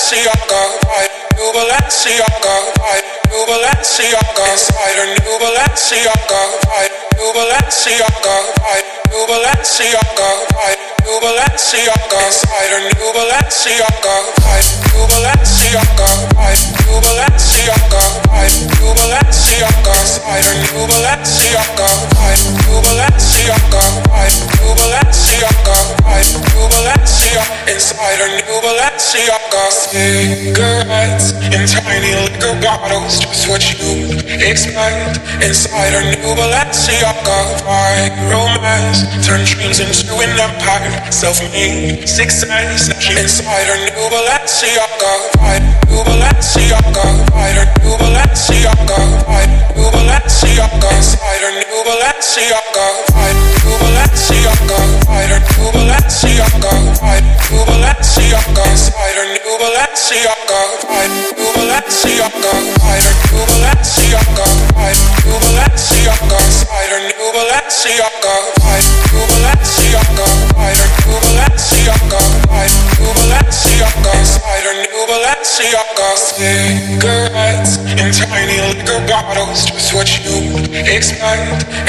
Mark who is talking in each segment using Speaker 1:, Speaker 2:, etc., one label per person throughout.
Speaker 1: Balenciaga, new Balenciaga, new Balenciaga, inside new Balenciaga, new Balenciaga, new Balenciaga, new Balenciaga, inside her new Balenciaga, new Balenciaga, new Balenciaga, new Balenciaga, inside her new Balenciaga, new Balenciaga, new Her new Balenciaga, cigarettes in tiny liquor bottles, just what you expect. Inside her new Balenciaga, my romance turn dreams into an empire. Self-made success. Inside her new Balenciaga, new Balenciaga, her new Balenciaga, new Balenciaga. Inside her new Balenciaga, new Balenciaga, her new Balenciaga, new Balenciaga.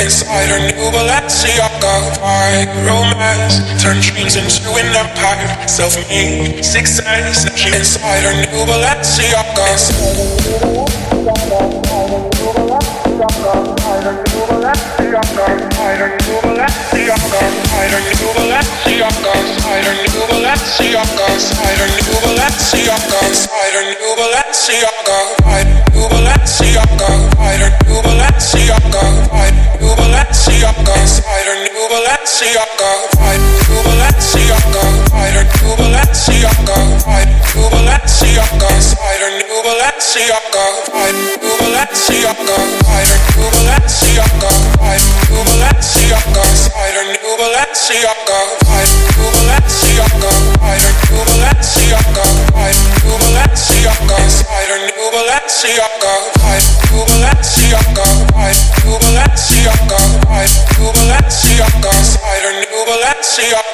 Speaker 1: Inside her new Balenciaga, new Balenciaga, her new Balenciaga, new Balenciaga. Inside her new Balenciaga, new Balenciaga, her new Balenciaga, new Balenciaga. Inside Balenciaga, bottles, just what you expect. Inside her new Balenciaga, romance turn dreams into an empire. Self-made success. Inside her new Balenciaga. Balenciaga, new Balenciaga, Balenciaga, new Balenciaga, spider new Balenciaga, Balenciaga, new Balenciaga, Balenciaga, spider new Balenciaga, Balenciaga.